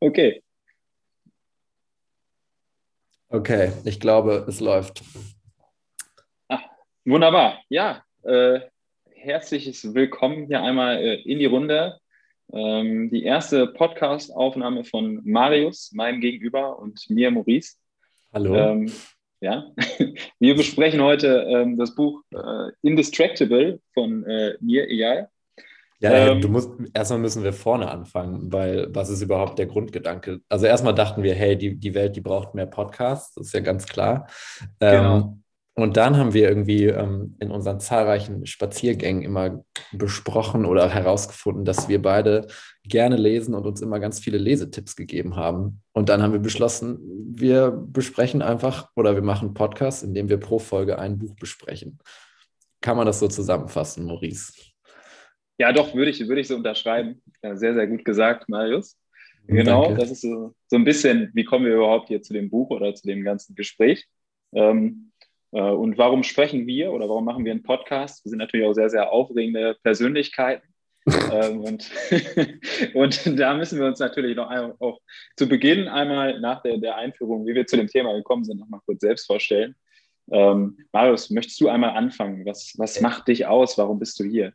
Okay. Okay, ich glaube, es läuft. Ah, wunderbar. Ja, äh, herzliches Willkommen hier einmal äh, in die Runde. Ähm, die erste Podcast-Aufnahme von Marius, meinem Gegenüber, und mir, Maurice. Hallo. Ähm, ja, wir besprechen heute ähm, das Buch äh, Indistractable von äh, Nir Eyal. Ja, ähm, du musst, erstmal müssen wir vorne anfangen, weil was ist überhaupt der Grundgedanke? Also erstmal dachten wir, hey, die, die Welt, die braucht mehr Podcasts, das ist ja ganz klar. Genau. Ähm, und dann haben wir irgendwie ähm, in unseren zahlreichen Spaziergängen immer besprochen oder herausgefunden, dass wir beide gerne lesen und uns immer ganz viele Lesetipps gegeben haben. Und dann haben wir beschlossen, wir besprechen einfach oder wir machen Podcasts, in dem wir pro Folge ein Buch besprechen. Kann man das so zusammenfassen, Maurice? Ja, doch, würde ich, würde ich so unterschreiben. Ja, sehr, sehr gut gesagt, Marius. Genau, Danke. das ist so, so ein bisschen, wie kommen wir überhaupt hier zu dem Buch oder zu dem ganzen Gespräch? Ähm, äh, und warum sprechen wir oder warum machen wir einen Podcast? Wir sind natürlich auch sehr, sehr aufregende Persönlichkeiten. ähm, und, und da müssen wir uns natürlich noch auch zu Beginn einmal nach der, der Einführung, wie wir zu dem Thema gekommen sind, noch mal kurz selbst vorstellen. Ähm, Marius, möchtest du einmal anfangen? Was, was macht dich aus? Warum bist du hier?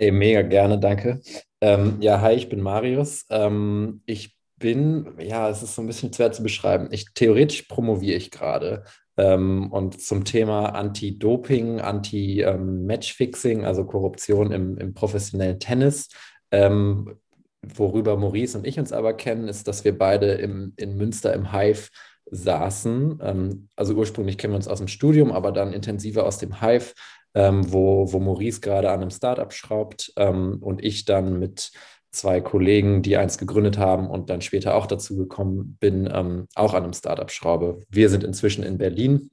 Hey, mega gerne, danke. Ähm, ja, hi, ich bin Marius. Ähm, ich bin, ja, es ist so ein bisschen schwer zu beschreiben. Ich theoretisch promoviere ich gerade ähm, und zum Thema Anti-Doping, Anti-Matchfixing, also Korruption im, im professionellen Tennis. Ähm, worüber Maurice und ich uns aber kennen, ist, dass wir beide im, in Münster im Hive saßen. Ähm, also ursprünglich kennen wir uns aus dem Studium, aber dann intensiver aus dem Hive ähm, wo, wo Maurice gerade an einem Startup schraubt ähm, und ich dann mit zwei Kollegen, die eins gegründet haben und dann später auch dazu gekommen bin, ähm, auch an einem Startup schraube. Wir sind inzwischen in Berlin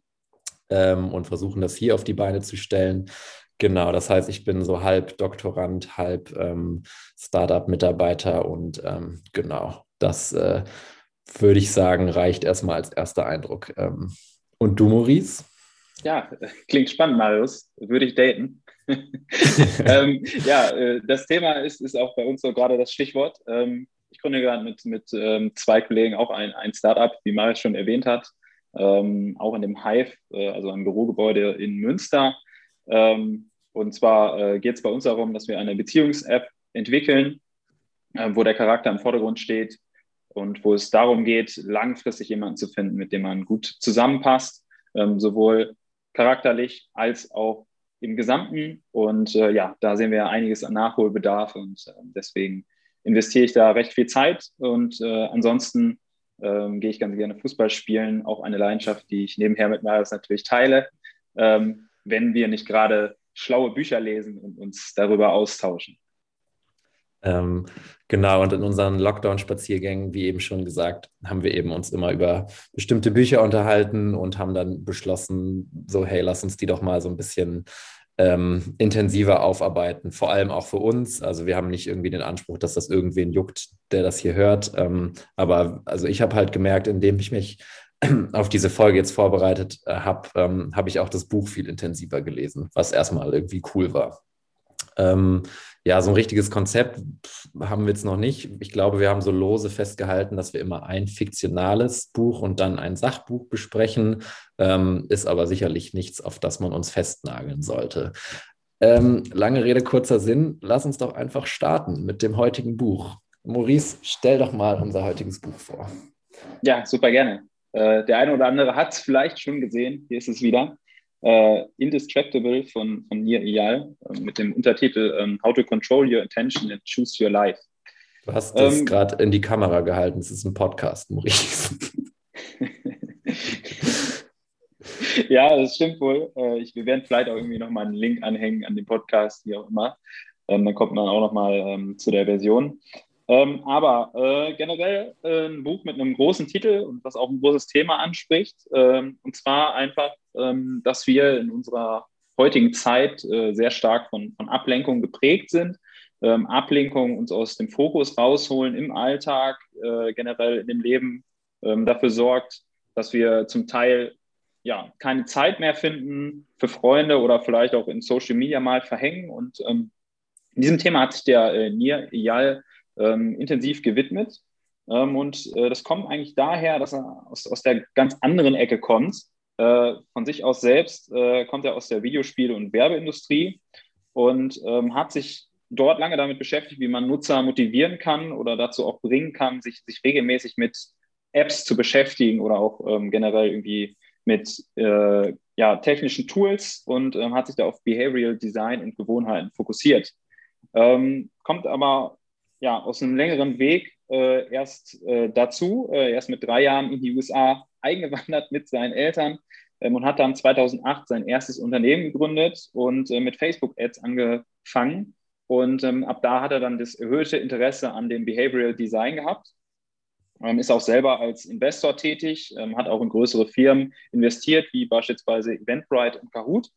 ähm, und versuchen das hier auf die Beine zu stellen. Genau, das heißt, ich bin so halb Doktorand, halb ähm, Startup-Mitarbeiter und ähm, genau, das äh, würde ich sagen, reicht erstmal als erster Eindruck. Und du, Maurice? Ja, klingt spannend, Marius. Würde ich daten. ähm, ja, äh, das Thema ist, ist auch bei uns so gerade das Stichwort. Ähm, ich gründe gerade mit, mit ähm, zwei Kollegen auch ein, ein Startup, wie Marius schon erwähnt hat, ähm, auch in dem Hive, äh, also einem Bürogebäude in Münster. Und zwar äh, geht es bei uns darum, dass wir eine Beziehungs-App entwickeln, wo der Charakter im Vordergrund steht und wo es darum geht, langfristig jemanden zu finden, mit dem man gut zusammenpasst, sowohl charakterlich als auch im Gesamten. Und äh, ja, da sehen wir einiges an Nachholbedarf und äh, deswegen investiere ich da recht viel Zeit. Und äh, ansonsten ähm, gehe ich ganz gerne Fußball spielen, auch eine Leidenschaft, die ich nebenher mit Marius natürlich teile, ähm, wenn wir nicht gerade schlaue Bücher lesen und uns darüber austauschen. Ähm, genau, und in unseren Lockdown-Spaziergängen, wie eben schon gesagt, haben wir eben uns immer über bestimmte Bücher unterhalten und haben dann beschlossen, so, hey, lass uns die doch mal so ein bisschen ähm, intensiver aufarbeiten, vor allem auch für uns. Also wir haben nicht irgendwie den Anspruch, dass das irgendwen juckt, der das hier hört. Ähm, aber also ich habe halt gemerkt, indem ich mich auf diese Folge jetzt vorbereitet äh, habe, ähm, habe ich auch das Buch viel intensiver gelesen, was erstmal irgendwie cool war. Ähm, ja, so ein richtiges Konzept haben wir jetzt noch nicht. Ich glaube, wir haben so lose festgehalten, dass wir immer ein fiktionales Buch und dann ein Sachbuch besprechen. Ähm, ist aber sicherlich nichts, auf das man uns festnageln sollte. Ähm, lange Rede, kurzer Sinn. Lass uns doch einfach starten mit dem heutigen Buch. Maurice, stell doch mal unser heutiges Buch vor. Ja, super gerne. Äh, der eine oder andere hat es vielleicht schon gesehen. Hier ist es wieder äh, Indistractable von, von Nir Eyal äh, mit dem Untertitel ähm, How to Control Your Attention and Choose Your Life. Du hast das ähm, gerade in die Kamera gehalten. Es ist ein Podcast, Maurice. ja, das stimmt wohl. Äh, ich, wir werden vielleicht auch irgendwie nochmal einen Link anhängen an den Podcast, wie auch immer. Ähm, dann kommt man auch nochmal ähm, zu der Version. Ähm, aber äh, generell äh, ein Buch mit einem großen Titel und was auch ein großes Thema anspricht. Ähm, und zwar einfach, ähm, dass wir in unserer heutigen Zeit äh, sehr stark von, von Ablenkung geprägt sind. Ähm, Ablenkung uns aus dem Fokus rausholen im Alltag, äh, generell in dem Leben, ähm, dafür sorgt, dass wir zum Teil ja, keine Zeit mehr finden für Freunde oder vielleicht auch in Social Media mal verhängen. Und ähm, in diesem Thema hat sich der äh, Nir Iyal ähm, intensiv gewidmet. Ähm, und äh, das kommt eigentlich daher, dass er aus, aus der ganz anderen Ecke kommt. Äh, von sich aus selbst äh, kommt er aus der Videospiele- und Werbeindustrie und ähm, hat sich dort lange damit beschäftigt, wie man Nutzer motivieren kann oder dazu auch bringen kann, sich, sich regelmäßig mit Apps zu beschäftigen oder auch ähm, generell irgendwie mit äh, ja, technischen Tools und ähm, hat sich da auf Behavioral Design und Gewohnheiten fokussiert. Ähm, kommt aber ja, aus einem längeren Weg äh, erst äh, dazu, äh, erst mit drei Jahren in die USA eingewandert mit seinen Eltern ähm, und hat dann 2008 sein erstes Unternehmen gegründet und äh, mit Facebook-Ads angefangen. Und ähm, ab da hat er dann das erhöhte Interesse an dem Behavioral Design gehabt ähm, ist auch selber als Investor tätig, ähm, hat auch in größere Firmen investiert, wie beispielsweise Eventbrite und Kahoot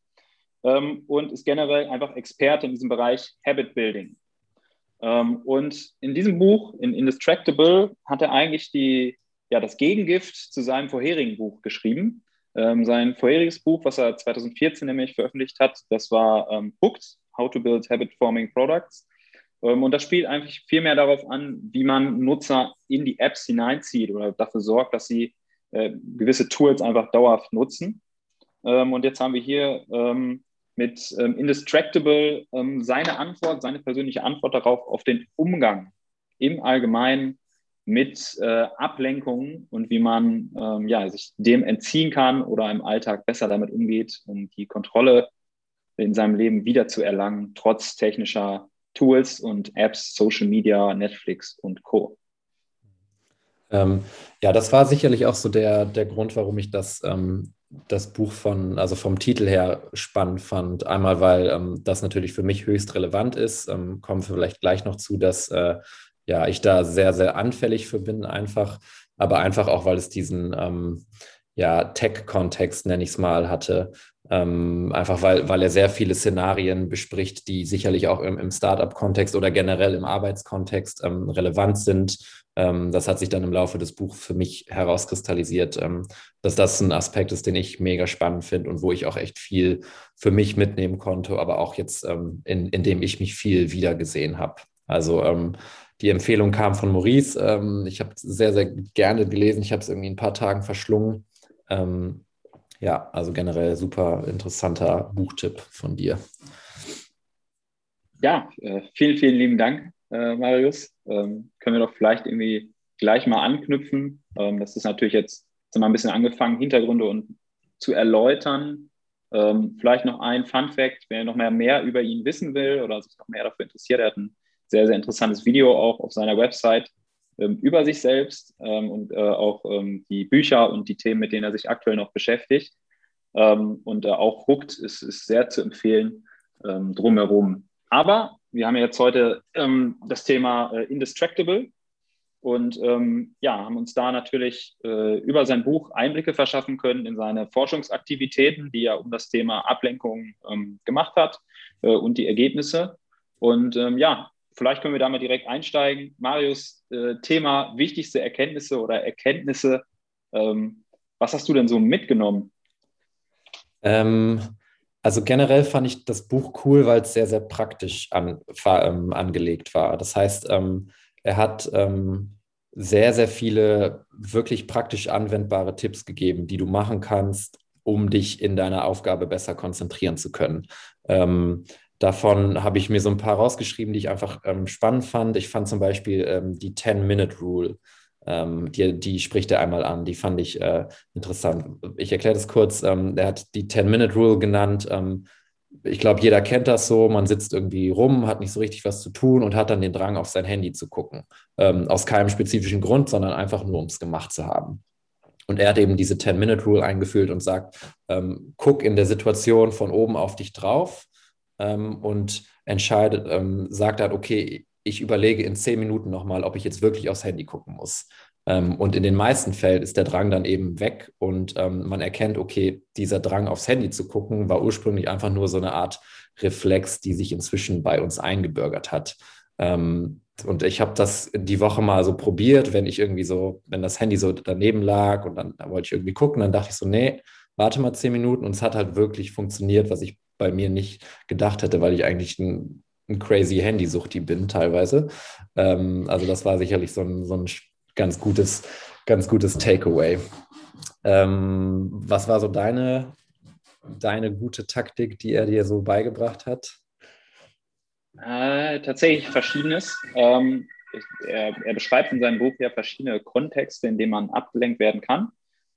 ähm, und ist generell einfach Experte in diesem Bereich Habit Building. Ähm, und in diesem Buch, in Indistractable, hat er eigentlich die, ja, das Gegengift zu seinem vorherigen Buch geschrieben. Ähm, sein vorheriges Buch, was er 2014 nämlich veröffentlicht hat, das war ähm, Hooked, How to Build Habit Forming Products. Ähm, und das spielt eigentlich viel mehr darauf an, wie man Nutzer in die Apps hineinzieht oder dafür sorgt, dass sie äh, gewisse Tools einfach dauerhaft nutzen. Ähm, und jetzt haben wir hier ähm, mit Indistractable seine Antwort, seine persönliche Antwort darauf, auf den Umgang im Allgemeinen mit äh, Ablenkungen und wie man ja, sich dem entziehen kann oder im Alltag besser damit umgeht, um die Kontrolle in seinem Leben wieder zu erlangen, trotz technischer Tools und Apps, Social Media, Netflix und Co. Ähm, ja, das war sicherlich auch so der, der Grund, warum ich das, ähm, das Buch von, also vom Titel her spannend fand. Einmal, weil ähm, das natürlich für mich höchst relevant ist. Ähm, kommen wir vielleicht gleich noch zu, dass äh, ja, ich da sehr, sehr anfällig für bin, einfach, aber einfach auch, weil es diesen ähm, ja, Tech-Kontext, nenne ich es mal, hatte. Ähm, einfach weil, weil er sehr viele Szenarien bespricht, die sicherlich auch im, im Startup-Kontext oder generell im Arbeitskontext ähm, relevant sind. Ähm, das hat sich dann im Laufe des Buchs für mich herauskristallisiert, ähm, dass das ein Aspekt ist, den ich mega spannend finde und wo ich auch echt viel für mich mitnehmen konnte, aber auch jetzt, ähm, in, in dem ich mich viel wiedergesehen habe. Also die Empfehlung kam von Maurice. ich habe sehr, sehr gerne gelesen. Ich habe es irgendwie in ein paar Tagen verschlungen. Ja, also generell super interessanter Buchtipp von dir. Ja, äh, vielen, vielen lieben Dank, äh, Marius. Ähm, können wir doch vielleicht irgendwie gleich mal anknüpfen. Ähm, das ist natürlich jetzt, sind wir ein bisschen angefangen, Hintergründe und zu erläutern. Ähm, vielleicht noch ein Fun Fact, wer noch mehr, mehr über ihn wissen will oder sich noch mehr dafür interessiert, er hat ein sehr, sehr interessantes Video auch auf seiner Website ähm, über sich selbst ähm, und äh, auch ähm, die Bücher und die Themen, mit denen er sich aktuell noch beschäftigt. und äh, auch Hooked ist, ist sehr zu empfehlen drumherum. Aber wir haben ja jetzt heute das Thema äh, Indistractable und ähm, ja, haben uns da natürlich äh, über sein Buch Einblicke verschaffen können in seine Forschungsaktivitäten, die er um das Thema Ablenkung ähm, gemacht hat äh, und die Ergebnisse. Und ähm, ja, vielleicht können wir da mal direkt einsteigen. Marius, äh, Thema wichtigste Erkenntnisse oder Erkenntnisse. Ähm, was hast du denn so mitgenommen? Ähm, also generell fand ich das Buch cool, weil es sehr, sehr praktisch an, ähm, angelegt war. Das heißt, ähm, er hat ähm, sehr, sehr viele wirklich praktisch anwendbare Tipps gegeben, die du machen kannst, um dich in deiner Aufgabe besser konzentrieren zu können. Ähm, Davon habe ich mir so ein paar rausgeschrieben, die ich einfach ähm, spannend fand. Ich fand zum Beispiel ähm, die 10-Minute-Rule. Ähm, die, die spricht er einmal an. Die fand ich äh, interessant. Ich erkläre das kurz. Ähm, er hat die 10-Minute-Rule genannt. Ähm, ich glaube, jeder kennt das so. Man sitzt irgendwie rum, hat nicht so richtig was zu tun und hat dann den Drang, auf sein Handy zu gucken. Ähm, aus keinem spezifischen Grund, sondern einfach nur, um es gemacht zu haben. Und er hat eben diese 10-Minute-Rule eingeführt und sagt, guck in der Situation von oben auf dich drauf ähm, und entscheidet, ähm, sagt halt, okay, ich überlege in zehn Minuten nochmal, ob ich jetzt wirklich aufs Handy gucken muss. Ähm, und in den meisten Fällen ist der Drang dann eben weg und ähm, man erkennt, okay, dieser Drang aufs Handy zu gucken war ursprünglich einfach nur so eine Art Reflex, die sich inzwischen bei uns eingebürgert hat. Ähm, und ich habe das die Woche mal so probiert, wenn ich irgendwie so, wenn das Handy so daneben lag und dann wollte ich irgendwie gucken, dann dachte ich so, nee, warte mal zehn Minuten und es hat halt wirklich funktioniert, was ich bei mir nicht gedacht hätte, weil ich eigentlich ein, ein crazy Handysuchti bin teilweise. Ähm, also das war sicherlich so ein, so ein ganz gutes, ganz gutes Takeaway. Ähm, was war so deine, deine gute Taktik, die er dir so beigebracht hat? Äh, tatsächlich verschiedenes. Ähm, er, er, beschreibt in seinem Buch ja verschiedene Kontexte, in denen man abgelenkt werden kann.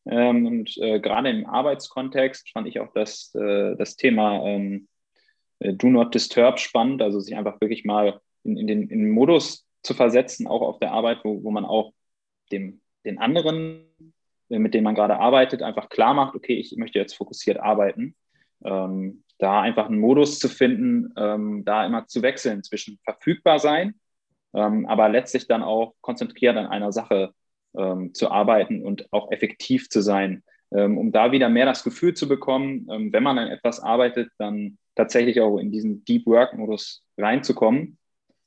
Ähm, und äh, gerade im Arbeitskontext fand ich auch das, äh, das Thema ähm, äh, Do Not Disturb spannend, also sich einfach wirklich mal in, in, den, in den Modus zu versetzen, auch auf der Arbeit, wo, wo man auch dem, den anderen, äh, mit denen man gerade arbeitet, einfach klar macht, okay, ich möchte jetzt fokussiert arbeiten. Ähm, da einfach einen Modus zu finden, ähm, da immer zu wechseln zwischen verfügbar sein, ähm, aber letztlich dann auch konzentriert an einer Sache ähm, zu arbeiten und auch effektiv zu sein, ähm, um da wieder mehr das Gefühl zu bekommen, ähm, wenn man an etwas arbeitet, dann tatsächlich auch in diesen Deep Work-Modus reinzukommen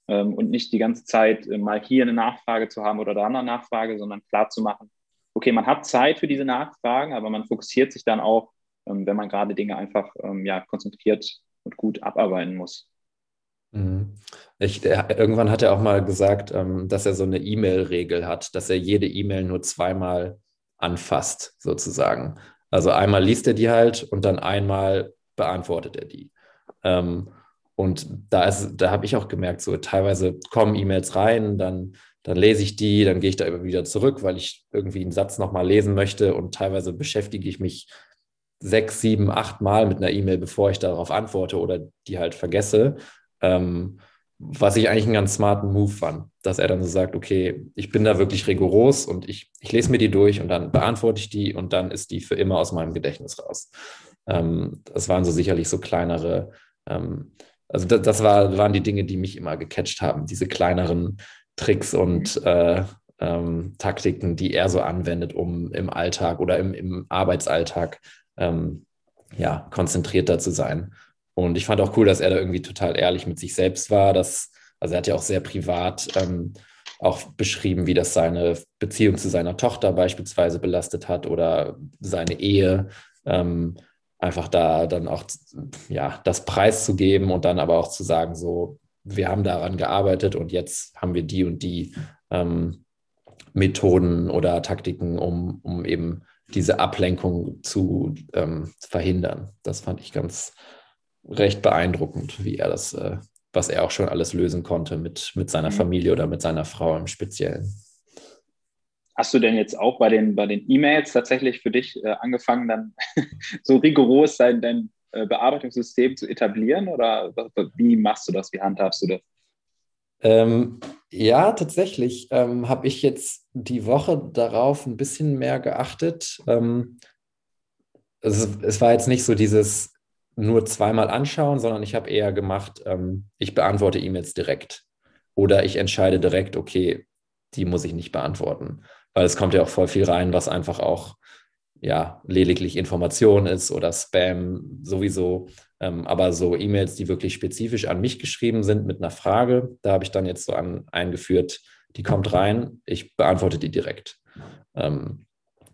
ähm, und nicht die ganze Zeit äh, mal hier eine Nachfrage zu haben oder da eine Nachfrage, sondern klar zu machen, okay, man hat Zeit für diese Nachfragen, aber man fokussiert sich dann auch, ähm, wenn man gerade Dinge einfach ähm, ja, konzentriert und gut abarbeiten muss. Mhm. Ich, irgendwann hat er auch mal gesagt, ähm, dass er so eine E-Mail-Regel hat, dass er jede E-Mail nur zweimal anfasst, sozusagen. Also einmal liest er die halt und dann einmal beantwortet er die. Ähm, und da, da habe ich auch gemerkt, so teilweise kommen E-Mails rein, dann, dann lese ich die, dann gehe ich da immer wieder zurück, weil ich irgendwie einen Satz nochmal lesen möchte und teilweise beschäftige ich mich sechs, sieben, acht Mal mit einer E-Mail, bevor ich darauf antworte oder die halt vergesse. Ähm, was ich eigentlich einen ganz smarten Move fand, dass er dann so sagt, okay, ich bin da wirklich rigoros und ich, ich lese mir die durch und dann beantworte ich die und dann ist die für immer aus meinem Gedächtnis raus. Ähm, das waren so sicherlich so kleinere, also das, das war, waren die Dinge, die mich immer gecatcht haben, diese kleineren Tricks und äh, ähm, Taktiken, die er so anwendet, um im Alltag oder im, im Arbeitsalltag ähm, ja, konzentrierter zu sein. Und ich fand auch cool, dass er da irgendwie total ehrlich mit sich selbst war. Dass, also er hat ja auch sehr privat ähm, auch beschrieben, wie das seine Beziehung zu seiner Tochter beispielsweise belastet hat oder seine Ehe. Ähm, einfach da dann auch ja, das Preis zu geben und dann aber auch zu sagen, so, wir haben daran gearbeitet und jetzt haben wir die und die ähm, Methoden oder Taktiken, um, um eben diese Ablenkung zu ähm, verhindern. Das fand ich ganz recht beeindruckend, wie er das, äh, was er auch schon alles lösen konnte mit, mit seiner mhm. Familie oder mit seiner Frau im Speziellen. Hast du denn jetzt auch bei den bei den E-Mails tatsächlich für dich äh, angefangen, dann so rigoros dein, dein äh, Bearbeitungssystem zu etablieren oder wie machst du das? Wie handhabst du das? Ähm, ja, tatsächlich ähm, habe ich jetzt die Woche darauf ein bisschen mehr geachtet. Ähm, es, es, war jetzt nicht so dieses nur zweimal anschauen, sondern ich habe eher gemacht, ähm, ich beantworte E-Mails direkt oder ich entscheide direkt, okay, die muss ich nicht beantworten weil es kommt ja auch voll viel rein, was einfach auch ja lediglich Information ist oder Spam sowieso. Ähm, aber so E-Mails, die wirklich spezifisch an mich geschrieben sind mit einer Frage, da habe ich dann jetzt so an, eingeführt, die kommt rein, ich beantworte die direkt. Ähm,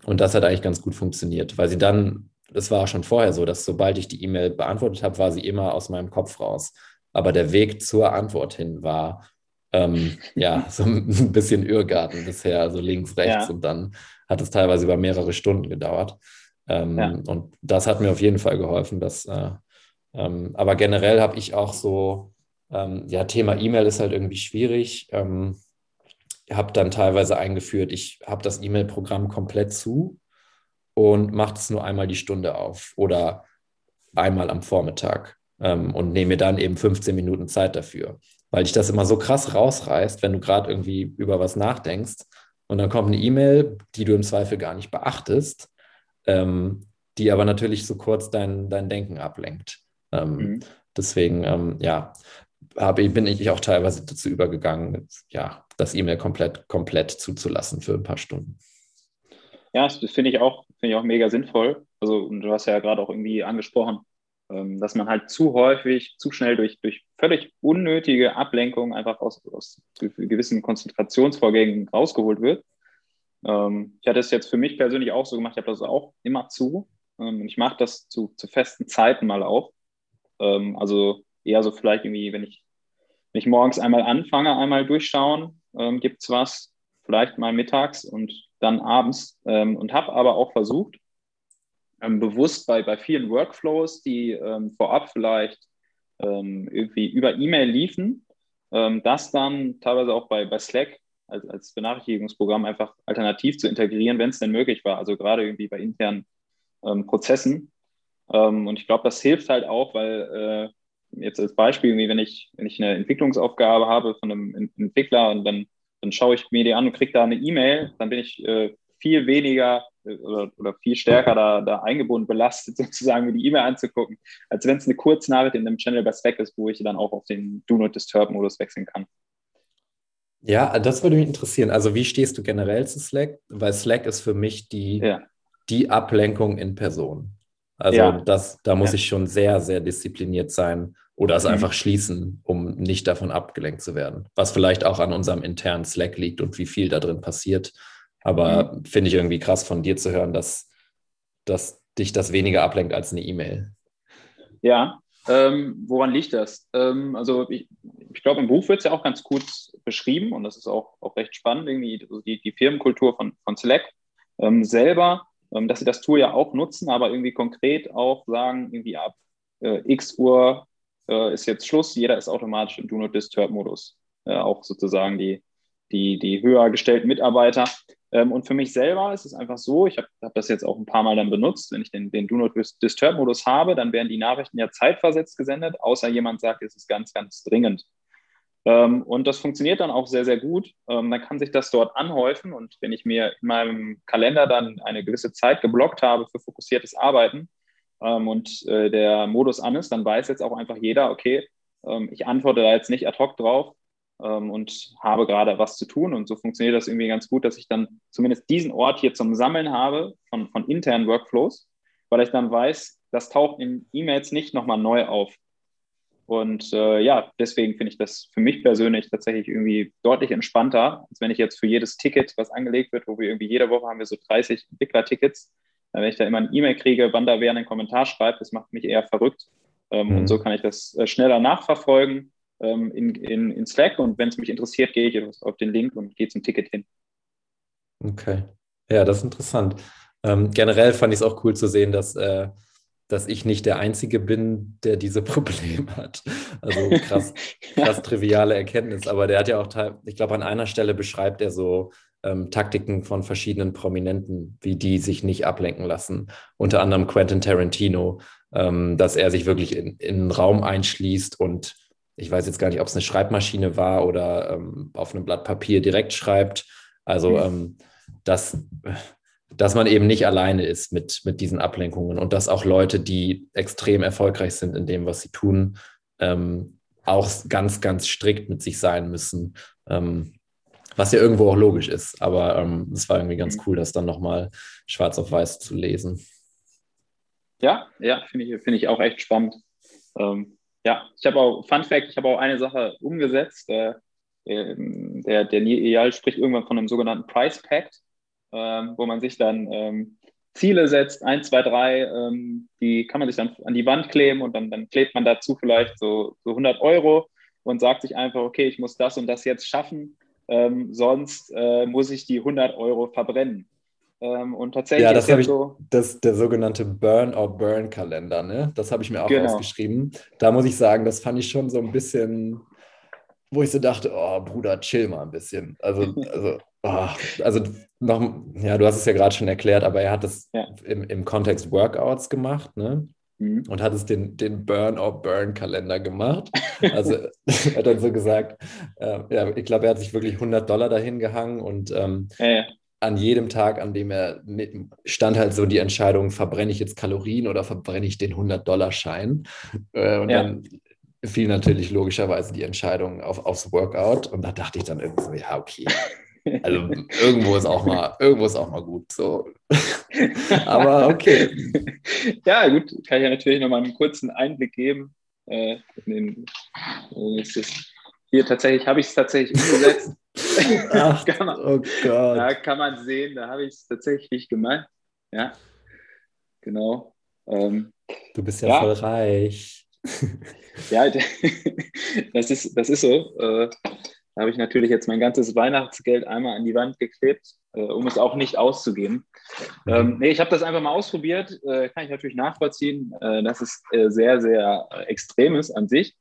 und das hat eigentlich ganz gut funktioniert, weil sie dann, das war schon vorher so, dass sobald ich die E-Mail beantwortet habe, war sie immer aus meinem Kopf raus. Aber der Weg zur Antwort hin war ähm, ja, so ein bisschen Irrgarten bisher, also links, rechts ja. und dann hat es teilweise über mehrere Stunden gedauert. Ähm, ja. Und das hat mir auf jeden Fall geholfen. Dass, äh, ähm, aber generell habe ich auch so, ähm, ja, Thema E-Mail ist halt irgendwie schwierig. Ähm, habe dann teilweise eingeführt, ich habe das E-Mail-Programm komplett zu und mache es nur einmal die Stunde auf oder einmal am Vormittag ähm, und nehme mir dann eben 15 Minuten Zeit dafür weil dich das immer so krass rausreißt, wenn du gerade irgendwie über was nachdenkst und dann kommt eine E-Mail, die du im Zweifel gar nicht beachtest, ähm, die aber natürlich so kurz dein, dein Denken ablenkt. Ähm, mhm. Deswegen, ähm, ja, habe, bin ich auch teilweise dazu übergegangen, ja, das E-Mail komplett, komplett zuzulassen für ein paar Stunden. Ja, das finde ich auch, finde ich auch mega sinnvoll. Also, und du hast ja gerade auch irgendwie angesprochen, dass man halt zu häufig, zu schnell durch, durch völlig unnötige Ablenkung einfach aus, aus gewissen Konzentrationsvorgängen rausgeholt wird. Ähm, ich hatte es jetzt für mich persönlich auch so gemacht, ich habe das auch immer zu. Ähm, ich mache das zu, zu festen Zeiten mal auf. also eher so vielleicht irgendwie, wenn ich, wenn ich morgens einmal anfange, einmal durchschauen, gibt es was, vielleicht mal mittags und dann abends ähm, und habe aber auch versucht, ähm, bewusst bei, bei vielen Workflows, die ähm, vorab vielleicht ähm, irgendwie über E-Mail liefen, ähm, das dann teilweise auch bei, bei Slack als, als Benachrichtigungsprogramm einfach alternativ zu integrieren, wenn es denn möglich war. Also gerade irgendwie bei internen ähm, Prozessen. Ähm, und ich glaube, das hilft halt auch, weil äh, jetzt als Beispiel, wenn ich, wenn ich eine Entwicklungsaufgabe habe von einem Entwickler und dann, dann schaue ich mir die an und kriege da eine E-Mail, dann bin ich äh, viel weniger oder, oder, viel stärker da, da eingebunden, belastet, sozusagen mir die E-Mail anzugucken, als wenn es eine Kurznachricht in einem Channel bei Slack ist, wo ich dann auch auf den Do Not Disturb-Modus wechseln kann. Ja, das würde mich interessieren. Also, wie stehst du generell zu Slack? Weil Slack ist für mich die, ja. die Ablenkung in Person. Also, ja. das, da muss ja. ich schon sehr, sehr diszipliniert sein oder es mhm. einfach schließen, um nicht davon abgelenkt zu werden. Was vielleicht auch an unserem internen Slack liegt und wie viel da drin passiert. Aber mhm. finde ich irgendwie krass von dir zu hören, dass, dass dich das weniger ablenkt als eine E-Mail. Ja, ähm, woran liegt das? Ähm, also ich, ich glaube, im Buch wird es ja auch ganz gut beschrieben und das ist auch, auch recht spannend, irgendwie also die, die Firmenkultur von, von Slack ähm, selber, ähm, dass sie das Tool ja auch nutzen, aber irgendwie konkret auch sagen, irgendwie ab äh, x Uhr äh, ist jetzt Schluss, jeder ist automatisch im Do-Not-Disturb-Modus. Äh, auch sozusagen die, die, die höher gestellten Mitarbeiter. Ähm, und für mich selber ist es einfach so, ich habe hab das jetzt auch ein paar Mal dann benutzt, wenn ich den, den Do Not Disturb Modus habe, dann werden die Nachrichten ja zeitversetzt gesendet, außer jemand sagt, es ist ganz, ganz dringend. Ähm, und das funktioniert dann auch sehr, sehr gut. Ähm, dann kann sich das dort anhäufen und wenn ich mir in meinem Kalender dann eine gewisse Zeit geblockt habe für fokussiertes Arbeiten ähm, und äh, der Modus an ist, dann weiß jetzt auch einfach jeder, okay, ähm, ich antworte da jetzt nicht ad hoc drauf, ähm, und habe gerade was zu tun. Und so funktioniert das irgendwie ganz gut, dass ich dann zumindest diesen Ort hier zum Sammeln habe von, von internen Workflows, weil ich dann weiß, das taucht in E-Mails nicht nochmal neu auf. Und äh, ja, deswegen finde ich das für mich persönlich tatsächlich irgendwie deutlich entspannter, als wenn ich jetzt für jedes Ticket, was angelegt wird, wo wir irgendwie jede Woche haben wir so 30 Entwickler-Tickets, wenn ich da immer ein E-Mail kriege, wann da wer einen Kommentar schreibt, das macht mich eher verrückt. Ähm, mhm. Und so kann ich das äh, schneller nachverfolgen ähm, in, in, in Slack und wenn es mich interessiert, gehe ich auf den Link und gehe zum Ticket hin. Okay. Ja, das ist interessant. Ähm, generell fand ich es auch cool zu sehen, dass, äh, dass ich nicht der Einzige bin, der diese Probleme hat. Also krass, krass triviale Erkenntnis. Aber der hat ja auch, ich glaube, an einer Stelle beschreibt er so ähm, Taktiken von verschiedenen Prominenten, wie die sich nicht ablenken lassen. Unter anderem Quentin Tarantino, ähm, dass er sich wirklich in, in einen Raum einschließt und ich weiß jetzt gar nicht, ob es eine Schreibmaschine war oder ähm, auf einem Blatt Papier direkt schreibt. Also, mhm. ähm, dass, dass man eben nicht alleine ist mit, mit diesen Ablenkungen und dass auch Leute, die extrem erfolgreich sind in dem, was sie tun, ähm, auch ganz, ganz strikt mit sich sein müssen. Ähm, was ja irgendwo auch logisch ist. Aber ähm, es war irgendwie ganz mhm. cool, das dann nochmal schwarz auf weiß zu lesen. Ja, ja, finde ich, find ich auch echt spannend. Ähm, ja, ich habe auch, Fun Fact, ich habe auch eine Sache umgesetzt. Äh, ähm, der, der Neil spricht irgendwann von einem sogenannten Price Pact, äh, wo man sich dann ähm, Ziele setzt, 1, 2, 3, ähm, die kann man sich dann an die Wand kleben und dann, dann klebt man dazu vielleicht so, so 100 Euro und sagt sich einfach, okay, ich muss das und das jetzt schaffen, ähm, sonst äh, muss ich die 100 Euro verbrennen. Ähm, und tatsächlich ja, das habe ich, so, das, der sogenannte Burn or Burn Kalender, ne? Das habe ich mir auch genau. ausgeschrieben. Da muss ich sagen, das fand ich schon so ein bisschen, wo ich so dachte, oh Bruder, chill mal ein bisschen. Also, also, oh, also noch, ja, du hast es ja gerade schon erklärt, aber er hat es ja. im, im Kontext Workouts gemacht, ne? Mhm. Und hat es den, den Burn or Burn Kalender gemacht. Also er hat dann so gesagt, äh, ja, ich glaube, er hat sich wirklich 100 Dollar dahin gehangen und ähm, ja, ja an jedem Tag, an dem er stand halt so die Entscheidung, verbrenne ich jetzt Kalorien oder verbrenne ich den 100-Dollar-Schein? Äh, und ja. dann fiel natürlich logischerweise die Entscheidung auf, aufs Workout. Und da dachte ich dann irgendwie so, ja, okay. Also irgendwo ist auch mal, irgendwo ist auch mal gut. So. Aber okay. Ja, gut, kann ich ja natürlich nochmal einen kurzen Einblick geben. Äh, in den, äh, hier tatsächlich habe ich es tatsächlich umgesetzt. Ach, man, oh Gott. Da kann man sehen, da habe ich es tatsächlich gemacht. Ja, genau. Ähm, du bist ja, ja, voll reich. ja, das ist, das ist so. Äh, Da habe ich natürlich jetzt mein ganzes Weihnachtsgeld einmal an die Wand geklebt, äh, um es auch nicht auszugeben. Ähm, nee, ich habe das einfach mal ausprobiert. Äh, kann ich natürlich nachvollziehen, äh, dass es äh, sehr, sehr äh, extrem ist an sich.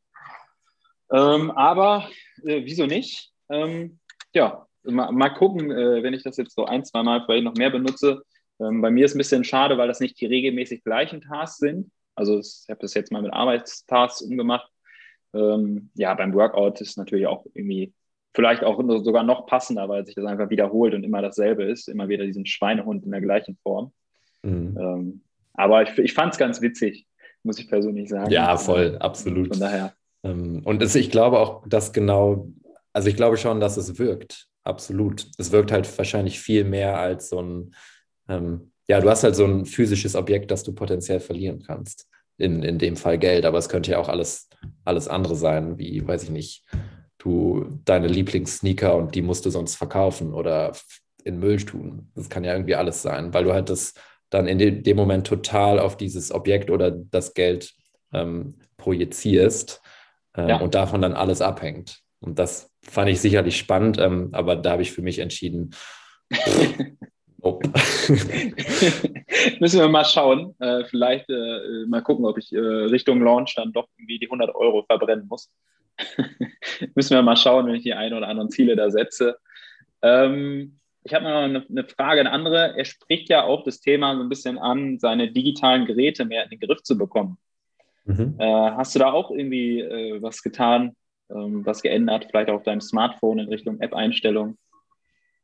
Ähm, aber wieso nicht? Ähm, ja, mal, mal gucken, wenn ich das jetzt so ein, zwei Mal vielleicht noch mehr benutze. Ähm, bei mir ist es ein bisschen schade, weil das nicht die regelmäßig gleichen Tasks sind. Also ich habe das jetzt mal mit Arbeitstasks umgemacht. Ähm, ja, beim Workout ist natürlich auch irgendwie vielleicht auch sogar noch passender, weil sich das einfach wiederholt und immer dasselbe ist, immer wieder diesen Schweinehund in der gleichen Form. Mhm. Ähm, aber ich, ich fand es ganz witzig, muss ich persönlich sagen. Ja, voll, absolut. Von daher. Ähm, und es, ich glaube auch, dass genau, also ich glaube schon, dass es wirkt, absolut. Es wirkt halt wahrscheinlich viel mehr als so ein, ähm, ja, du hast halt so ein physisches Objekt, das du potenziell verlieren kannst. In, in dem Fall Geld, aber es könnte ja auch alles, alles andere sein, wie, weiß ich nicht, du deine Lieblingssneaker und die musst du sonst verkaufen oder in Müll tun. Das kann ja irgendwie alles sein, weil du halt das dann in dem Moment total auf dieses Objekt oder das Geld ähm, projizierst äh, ja. und davon dann alles abhängt. Und das fand ich sicherlich spannend, ähm, aber da habe ich für mich entschieden. Müssen wir mal schauen. Äh, vielleicht äh, mal gucken, ob ich äh, Richtung Launch dann doch irgendwie die 100 Euro verbrennen muss. Müssen wir mal schauen, wenn ich die ein oder anderen Ziele da setze. Ähm, ich habe noch eine, eine, Frage, eine andere. Er spricht ja auch das Thema so ein bisschen an, seine digitalen Geräte mehr in den Griff zu bekommen. Mhm. Äh, hast du da auch irgendwie äh, was getan, ähm, was geändert, vielleicht auf deinem Smartphone in Richtung App-Einstellung?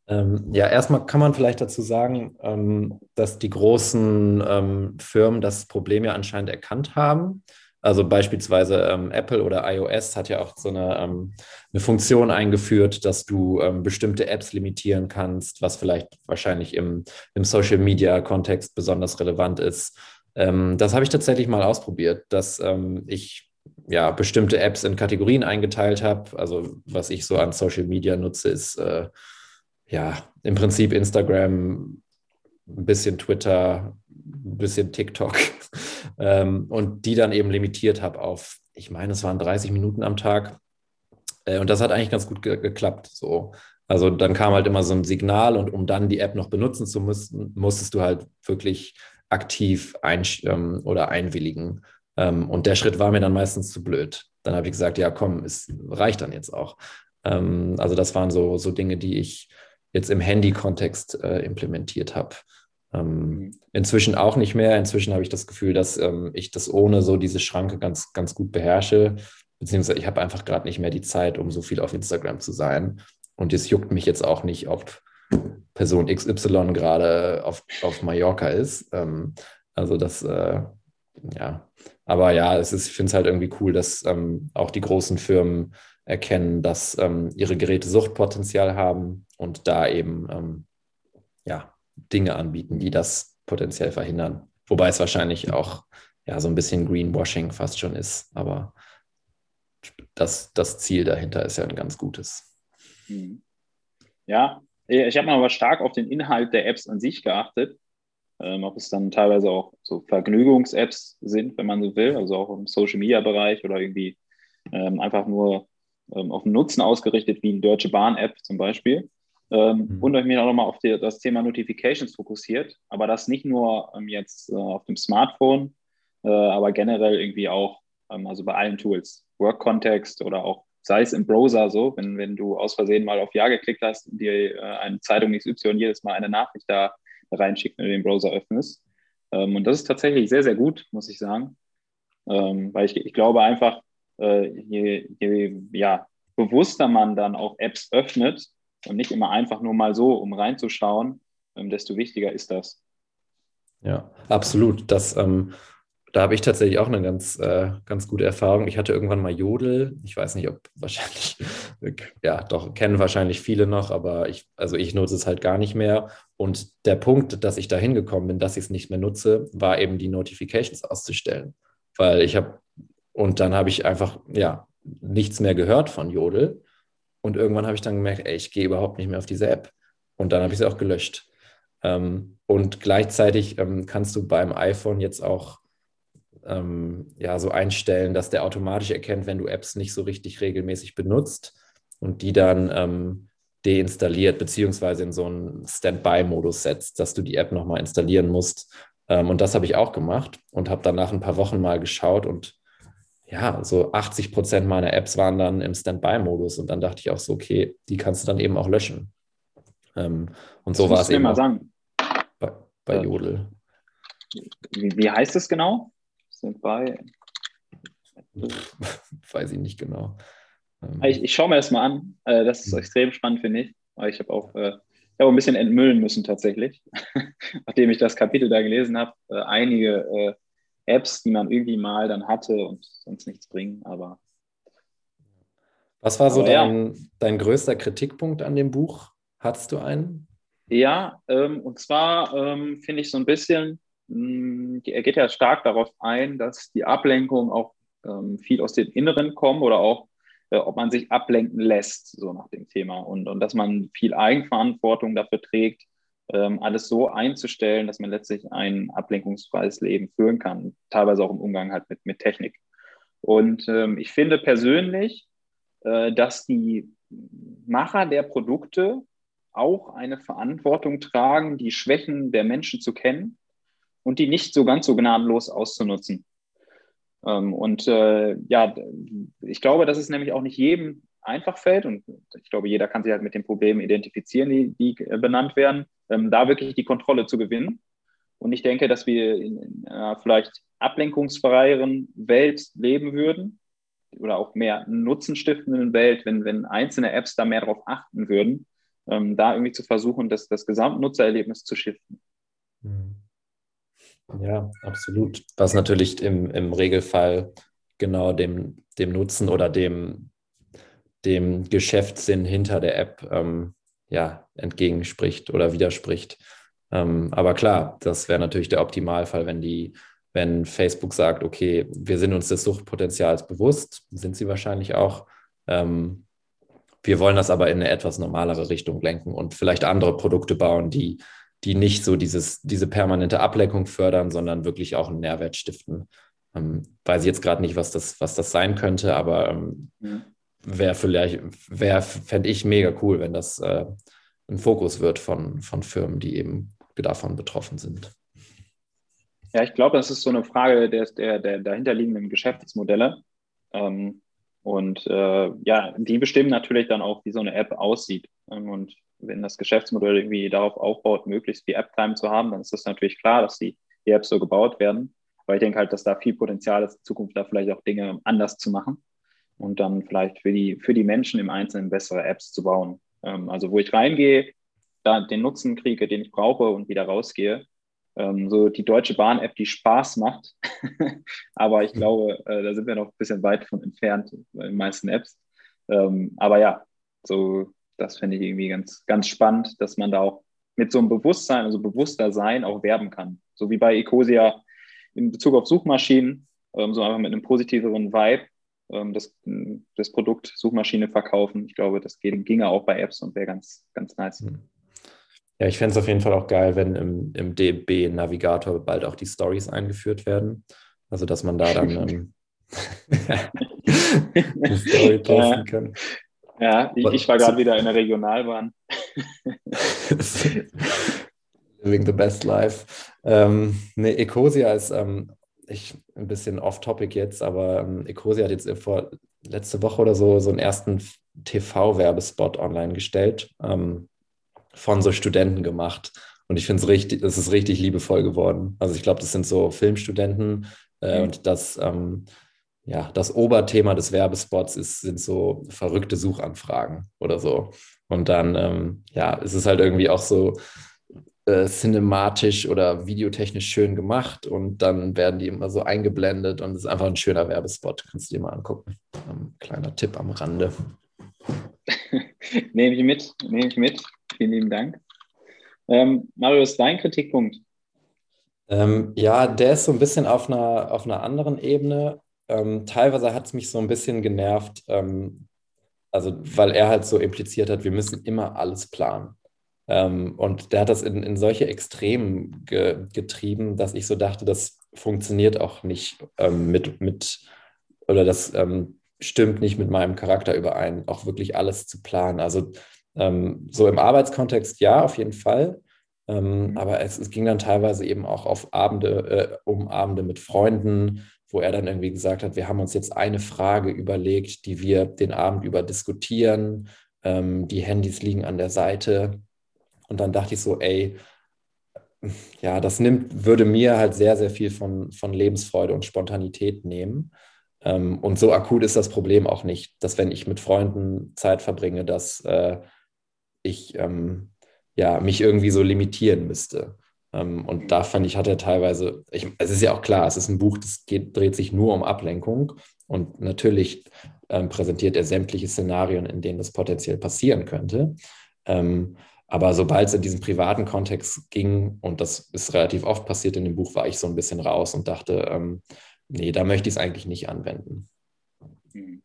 Ähm, ja, erstmal kann man vielleicht dazu sagen, ähm, dass die großen ähm, Firmen das Problem ja anscheinend erkannt haben also beispielsweise ähm, Apple oder iOS hat ja auch so eine, ähm, eine Funktion eingeführt, dass du ähm, bestimmte Apps limitieren kannst, was vielleicht wahrscheinlich im, im Social-Media-Kontext besonders relevant ist. Ähm, das habe ich tatsächlich mal ausprobiert, dass ähm, ich ja bestimmte Apps in Kategorien eingeteilt habe. Also was ich so an Social-Media nutze, ist äh, ja im Prinzip Instagram, ein bisschen Twitter, ein bisschen TikTok ähm, und die dann eben limitiert habe auf, ich meine, es waren 30 Minuten am Tag. Äh, und das hat eigentlich ganz gut ge geklappt. So. Also dann kam halt immer so ein Signal und um dann die App noch benutzen zu müssen, musstest du halt wirklich aktiv ein ähm, oder einwilligen. Ähm, und der Schritt war mir dann meistens zu blöd. Dann habe ich gesagt, ja komm, es reicht dann jetzt auch. Ähm, also das waren so, so Dinge, die ich jetzt im Handy-Kontext äh, implementiert habe. Ähm, mhm. inzwischen auch nicht mehr. Inzwischen habe ich das Gefühl, dass ähm, ich das ohne so diese Schranke ganz, ganz gut beherrsche. Beziehungsweise ich habe einfach gerade nicht mehr die Zeit, um so viel auf Instagram zu sein. Und es juckt mich jetzt auch nicht, ob Person XY gerade auf, auf Mallorca ist. Ähm, also das, äh, ja. Aber ja, es ist, ich finde es halt irgendwie cool, dass ähm, auch die großen Firmen erkennen, dass ähm, ihre Geräte Suchtpotenzial haben und da eben ähm, ja, Dinge anbieten, die das potenziell verhindern. Wobei es wahrscheinlich auch ja, so ein bisschen Greenwashing fast schon ist, aber das, das Ziel dahinter ist ja ein ganz gutes. Mhm. Ja, ich habe aber stark auf den Inhalt der Apps an sich geachtet. Ähm, ob es dann teilweise auch so Vergnügungs-Apps sind, wenn man so will, also auch im Social-Media-Bereich oder irgendwie ähm, einfach nur ähm, auf den Nutzen ausgerichtet, wie die Deutsche Bahn-App zum Beispiel. Ähm, mhm. Und euch mich auch nochmal auf die, das Thema Notifications fokussiert, aber das nicht nur ähm, jetzt äh, auf dem Smartphone, äh, aber generell irgendwie auch, ähm, also bei allen Tools, Work-Kontext oder auch, sei es im Browser so, wenn, wenn du aus Versehen mal auf Ja geklickt hast und dir äh, eine Zeitung XY jedes Mal eine Nachricht da reinschickt, wenn du den Browser öffnest. Ähm, und das ist tatsächlich sehr, sehr gut, muss ich sagen, ähm, weil ich, ich glaube einfach, äh, je, je ja, bewusster man dann auch Apps öffnet, und nicht immer einfach nur mal so, um reinzuschauen, ähm, desto wichtiger ist das. Ja, absolut. Das, ähm, da habe ich tatsächlich auch eine ganz, äh, ganz gute Erfahrung. Ich hatte irgendwann mal Jodel. Ich weiß nicht, ob wahrscheinlich, ja, doch, kennen wahrscheinlich viele noch, aber ich, also ich nutze es halt gar nicht mehr. Und der Punkt, dass ich da hingekommen bin, dass ich es nicht mehr nutze, war eben die Notifications auszustellen. Weil ich habe, und dann habe ich einfach, ja, nichts mehr gehört von Jodel. Und irgendwann habe ich dann gemerkt, ey, ich gehe überhaupt nicht mehr auf diese App. Und dann habe ich sie auch gelöscht. Ähm, und gleichzeitig ähm, kannst du beim iPhone jetzt auch ähm, ja, so einstellen, dass der automatisch erkennt, wenn du Apps nicht so richtig regelmäßig benutzt. und die dann ähm, deinstalliert, beziehungsweise in so einen Standby-Modus setzt, dass du die App nochmal installieren musst. Ähm, und das habe ich auch gemacht und habe dann nach ein paar Wochen mal geschaut und ja, so 80 Prozent meiner Apps waren dann im Standby-Modus und dann dachte ich auch so, okay, die kannst du dann eben auch löschen. Ähm, und das so war es eben mal sagen. bei, bei Jodel. Wie, wie heißt es genau? Standby. Weiß ich nicht genau. Ähm, ich, ich schaue mir das mal an. Äh, das ist hm. extrem spannend, finde ich. Weil ich habe auch, äh, ich habe ein bisschen entmüllen müssen tatsächlich, nachdem ich das Kapitel da gelesen habe. Äh, einige Apps, die man irgendwie mal dann hatte und sonst nichts bringen, aber. Was war so dein, ja. dein größter Kritikpunkt an dem Buch? Hattest du einen? Ja, ähm, und zwar ähm, finde ich so ein bisschen, er geht ja stark darauf ein, dass die Ablenkung auch ähm, viel aus dem Inneren kommt oder auch, äh, ob man sich ablenken lässt, so nach dem Thema. Und, und dass man viel Eigenverantwortung dafür trägt, ähm, alles so einzustellen, dass man letztlich ein ablenkungsfreies Leben führen kann, teilweise auch im Umgang halt mit, mit Technik. Und ähm, ich finde persönlich, äh, dass die Macher der Produkte auch eine Verantwortung tragen, die Schwächen der Menschen zu kennen und die nicht so ganz so gnadenlos auszunutzen. Ähm, und äh, ja, ich glaube, dass es nämlich auch nicht jedem einfach fällt und ich glaube, jeder kann sich halt mit den Problemen identifizieren, die, die benannt werden, ähm, da wirklich die Kontrolle zu gewinnen. Und ich denke, dass wir in einer vielleicht ablenkungsfreieren Welt leben würden oder auch mehr nutzenstiftenden Welt, wenn, wenn einzelne Apps da mehr darauf achten würden, ähm, da irgendwie zu versuchen, das, das Gesamtnutzererlebnis zu shiften. Ja, absolut. Was natürlich im, im Regelfall genau dem, dem Nutzen oder dem, dem Geschäftssinn hinter der App ähm, ja, entgegenspricht oder widerspricht. Ähm, aber klar, das wäre natürlich der Optimalfall, wenn die, wenn Facebook sagt, okay, wir sind uns des Suchtpotenzials bewusst, sind sie wahrscheinlich auch. Ähm, wir wollen das aber in eine etwas normalere Richtung lenken und vielleicht andere Produkte bauen, die, die nicht so dieses, diese permanente Ablenkung fördern, sondern wirklich auch einen Nährwert stiften. Ähm, weiß ich jetzt gerade nicht, was das, was das sein könnte, aber ähm, ja wäre vielleicht, wäre, fände ich mega cool, wenn das äh, ein Fokus wird von, von Firmen, die eben davon betroffen sind. Ja, ich glaube, das ist so eine Frage der, der, der dahinterliegenden Geschäftsmodelle. Ähm, und äh, ja, die bestimmen natürlich dann auch, wie so eine App aussieht. Ähm, und wenn das Geschäftsmodell irgendwie darauf aufbaut, möglichst viel App-Time zu haben, dann ist das natürlich klar, dass die, die Apps so gebaut werden. Aber ich denke halt, dass da viel Potenzial ist, in Zukunft da vielleicht auch Dinge anders zu machen und dann vielleicht für die, für die Menschen im Einzelnen bessere Apps zu bauen. Ähm, also wo ich reingehe, da den Nutzen kriege, den ich brauche und wieder rausgehe. Ähm, so die Deutsche Bahn-App, die Spaß macht. aber ich glaube, äh, da sind wir noch ein bisschen weit von entfernt in den meisten Apps. Ähm, aber ja, so das finde ich irgendwie ganz, ganz spannend, dass man da auch mit so einem Bewusstsein, also bewusster sein, auch werben kann. So wie bei Ecosia in Bezug auf Suchmaschinen, ähm, so einfach mit einem positiveren Vibe ähm, das, das Produkt Suchmaschine verkaufen. Ich glaube, das ginge auch bei Apps und wäre ganz, ganz nice. Hm. Ja, ich fände es auf jeden Fall auch geil, wenn im, im DB-Navigator bald auch die Stories eingeführt werden. Also, dass man da dann ähm, eine Story posten kann. Ja, ich, ich war gerade wieder in der Regionalbahn. Living the best life. Ähm, ne, Ecosia ist ähm, ich ein bisschen off-topic jetzt, aber ähm, Ecosia hat jetzt vor letzte Woche oder so so einen ersten TV-Werbespot online gestellt, ähm, von so Studenten gemacht. Und ich finde es richtig, es ist richtig liebevoll geworden. Also ich glaube, das sind so Filmstudenten äh, mhm. und das, ähm, ja, das Oberthema des Werbespots ist, sind so verrückte Suchanfragen oder so. Und dann, ähm, ja, ist es halt irgendwie auch so, äh, cinematisch oder videotechnisch schön gemacht und dann werden die immer so eingeblendet und es ist einfach ein schöner Werbespot. Kannst du dir mal angucken. Um, kleiner Tipp am Rande. nehme ich mit, nehme ich mit. Vielen lieben Dank. Ähm, Marius, dein Kritikpunkt? Ähm, ja, der ist so ein bisschen auf einer, auf einer anderen Ebene. Ähm, teilweise hat es mich so ein bisschen genervt, ähm, also weil er halt so impliziert hat, wir müssen immer alles planen. Ähm, und der hat das in, in solche Extremen ge, getrieben, dass ich so dachte, das funktioniert auch nicht ähm, mit, mit, oder das, ähm, stimmt nicht mit meinem Charakter überein, auch wirklich alles zu planen. Also ähm, so im Arbeitskontext ja, auf jeden Fall. Ähm, mhm. aber es, es, ging dann teilweise eben auch auf Abende, äh, um Abende mit Freunden, wo er dann irgendwie gesagt hat, wir haben uns jetzt eine Frage überlegt, die wir den Abend über diskutieren. Ähm, die Handys liegen an der Seite. Und dann dachte ich so, ey, ja, das nimmt, würde mir halt sehr, sehr viel von, von Lebensfreude und Spontanität nehmen. Ähm, und so akut ist das Problem auch nicht, dass wenn ich mit Freunden Zeit verbringe, dass äh, ich ähm, ja, mich irgendwie so limitieren müsste. Ähm, und da fand ich, hat er teilweise, ich, es ist ja auch klar, es ist ein Buch, das geht, dreht sich nur um Ablenkung. Und natürlich ähm, präsentiert er sämtliche Szenarien, in denen das potenziell passieren könnte. Ähm, aber sobald es in diesen privaten Kontext ging, und das ist relativ oft passiert in dem Buch, war ich so ein bisschen raus und dachte, ähm, nee, da möchte ich es eigentlich nicht anwenden. Mhm.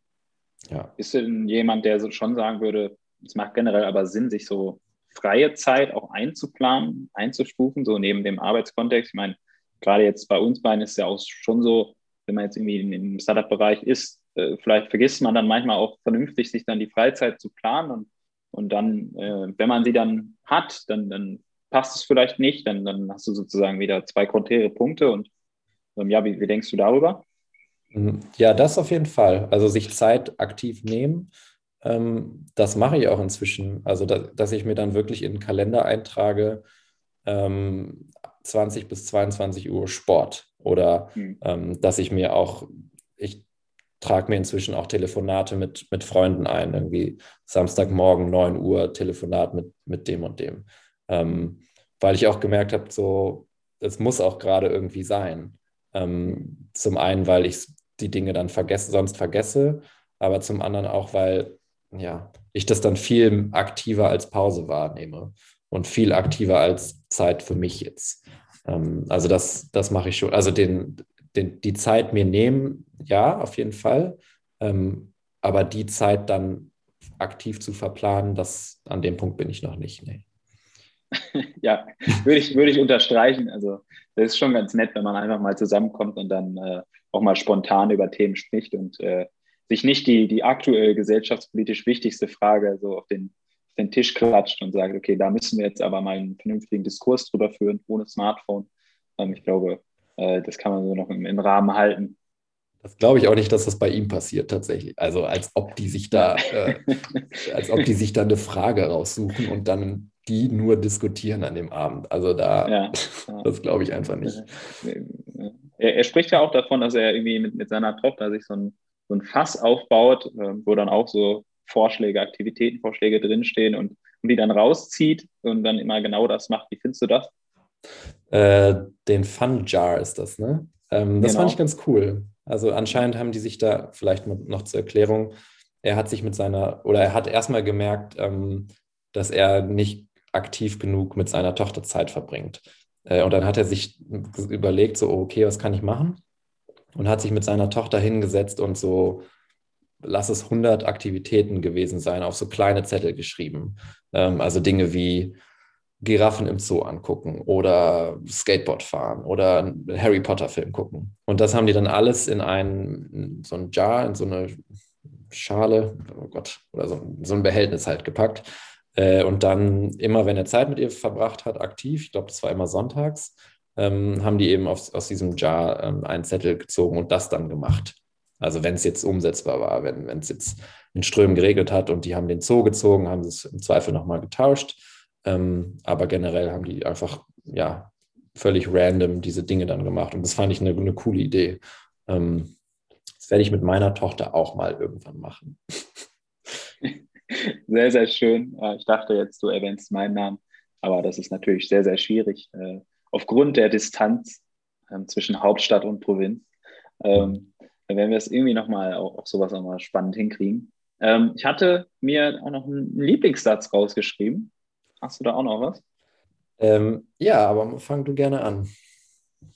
Ja. Ist denn jemand, der so schon sagen würde, es macht generell aber Sinn, sich so freie Zeit auch einzuplanen, einzustufen, so neben dem Arbeitskontext? Ich meine, gerade jetzt bei uns beiden ist ja auch schon so, wenn man jetzt irgendwie im Startup-Bereich ist, äh, vielleicht vergisst man dann manchmal auch vernünftig, sich dann die Freizeit zu planen und, und dann, äh, wenn man sie dann hat, dann, dann passt es vielleicht nicht, dann, dann hast du sozusagen wieder zwei konträre Punkte und ähm, ja, wie, wie denkst du darüber? Mhm. Ja, das auf jeden Fall. Also sich Zeit aktiv nehmen. Ähm, das mache ich auch inzwischen. Also, da, dass ich mir dann wirklich in den Kalender eintrage, ähm, 20 bis 22 Uhr Sport. Oder mhm. ähm, dass ich mir auch, ich trage mir inzwischen auch Telefonate mit, mit Freunden ein. Irgendwie Samstagmorgen 9 Uhr Telefonat mit, mit dem und dem. Ähm, weil ich auch gemerkt habe, so, es muss auch gerade irgendwie sein. Ähm, zum einen, weil ich die Dinge dann vergesse, sonst vergesse, aber zum anderen auch, weil ja, ich das dann viel aktiver als Pause wahrnehme und viel aktiver als Zeit für mich jetzt. Ähm, also das, das mache ich schon. Also den, den, die Zeit mir nehmen, ja, auf jeden Fall. Ähm, aber die Zeit dann aktiv zu verplanen, das, an dem Punkt bin ich noch nicht. Nee. ja, würde ich, würde ich unterstreichen. Also das ist schon ganz nett, wenn man einfach mal zusammenkommt und dann äh, auch mal spontan über Themen spricht und äh, sich nicht die, die aktuell gesellschaftspolitisch wichtigste Frage so auf den, auf den Tisch klatscht und sagt, okay, da müssen wir jetzt aber mal einen vernünftigen Diskurs drüber führen, ohne Smartphone. Ähm, ich glaube, äh, das kann man so noch im, im Rahmen halten. Das glaube ich auch nicht, dass das bei ihm passiert tatsächlich. Also als ob die sich da, äh, als ob die sich da eine Frage raussuchen und dann die nur diskutieren an dem Abend. Also da, ja, ja. das glaube ich einfach nicht. Er, er, spricht ja auch davon, dass er irgendwie mit, mit seiner Tochter sich so ein, so ein Fass aufbaut, äh, wo dann auch so Vorschläge, Aktivitätenvorschläge drinstehen und, und die dann rauszieht und dann immer genau das macht. Wie findest du das? Äh, den Fun Jar ist das, ne? Ähm, das genau. fand ich ganz cool. Also anscheinend haben die sich da, vielleicht noch zur Erklärung, er hat sich mit seiner, oder er hat erstmal gemerkt, ähm, dass er nicht aktiv genug mit seiner Tochter Zeit verbringt. Äh, und dann hat er sich überlegt, so, okay, was kann ich machen? Und hat sich mit seiner Tochter hingesetzt und so, lass es 100 Aktivitäten gewesen sein, auf so kleine Zettel geschrieben. Ähm, also Dinge wie Giraffen im Zoo angucken oder Skateboard fahren oder einen Harry Potter Film gucken. Und das haben die dann alles in einen, so ein Jar, in so eine Schale, oh Gott, oder so, so ein Behältnis halt gepackt äh, und dann immer, wenn er Zeit mit ihr verbracht hat, aktiv, ich glaube, das war immer sonntags, ähm, haben die eben aus, aus diesem Jar ähm, einen Zettel gezogen und das dann gemacht. Also wenn es jetzt umsetzbar war, wenn es jetzt in Strömen geregelt hat und die haben den Zoo gezogen, haben es im Zweifel nochmal getauscht. Ähm, aber generell haben die einfach, ja, völlig random diese Dinge dann gemacht. Und das fand ich eine, eine coole Idee. Ähm, das werde ich mit meiner Tochter auch mal irgendwann machen. sehr, sehr schön. Ich dachte jetzt, du erwähnst meinen Namen, aber das ist natürlich sehr, sehr schwierig äh, aufgrund der Distanz ähm, zwischen Hauptstadt und Provinz. Ähm, dann werden wir es irgendwie nochmal auch, auch sowas nochmal spannend hinkriegen. Ähm, ich hatte mir auch noch einen Lieblingssatz rausgeschrieben. Hast du da auch noch was? Ähm, ja, aber fang du gerne an.